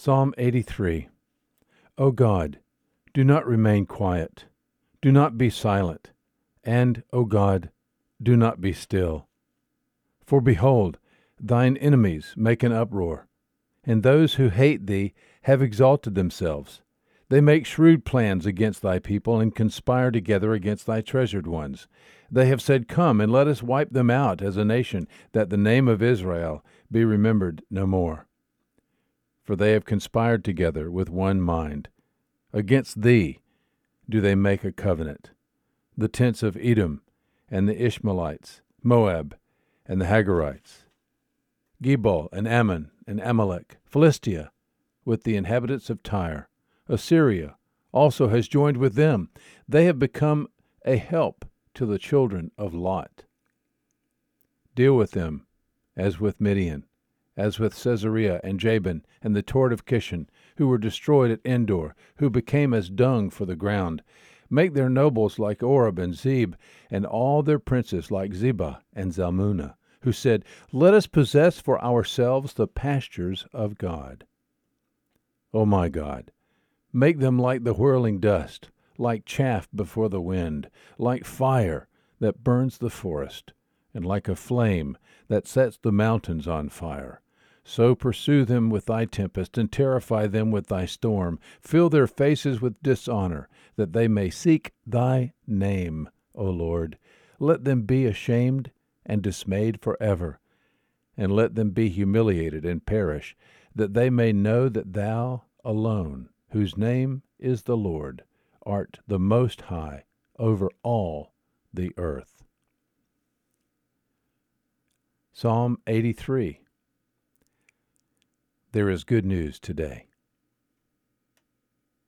Psalm 83 O God, do not remain quiet, do not be silent, and, O God, do not be still. For behold, thine enemies make an uproar, and those who hate thee have exalted themselves. They make shrewd plans against thy people and conspire together against thy treasured ones. They have said, Come, and let us wipe them out as a nation, that the name of Israel be remembered no more for they have conspired together with one mind. Against thee do they make a covenant. The tents of Edom and the Ishmaelites, Moab and the Hagarites, Gebal and Ammon and Amalek, Philistia, with the inhabitants of Tyre. Assyria also has joined with them. They have become a help to the children of Lot. Deal with them as with Midian as with Sisera and Jabin and the Tord of Kishon, who were destroyed at Endor, who became as dung for the ground. Make their nobles like Oreb and Zeb, and all their princes like Zebah and Zalmunna, who said, Let us possess for ourselves the pastures of God. O my God, make them like the whirling dust, like chaff before the wind, like fire that burns the forest, and like a flame that sets the mountains on fire. So pursue them with thy tempest, and terrify them with thy storm. Fill their faces with dishonor, that they may seek thy name, O Lord. Let them be ashamed and dismayed forever, and let them be humiliated and perish, that they may know that thou alone, whose name is the Lord, art the Most High over all the earth. Psalm 83 there is good news today.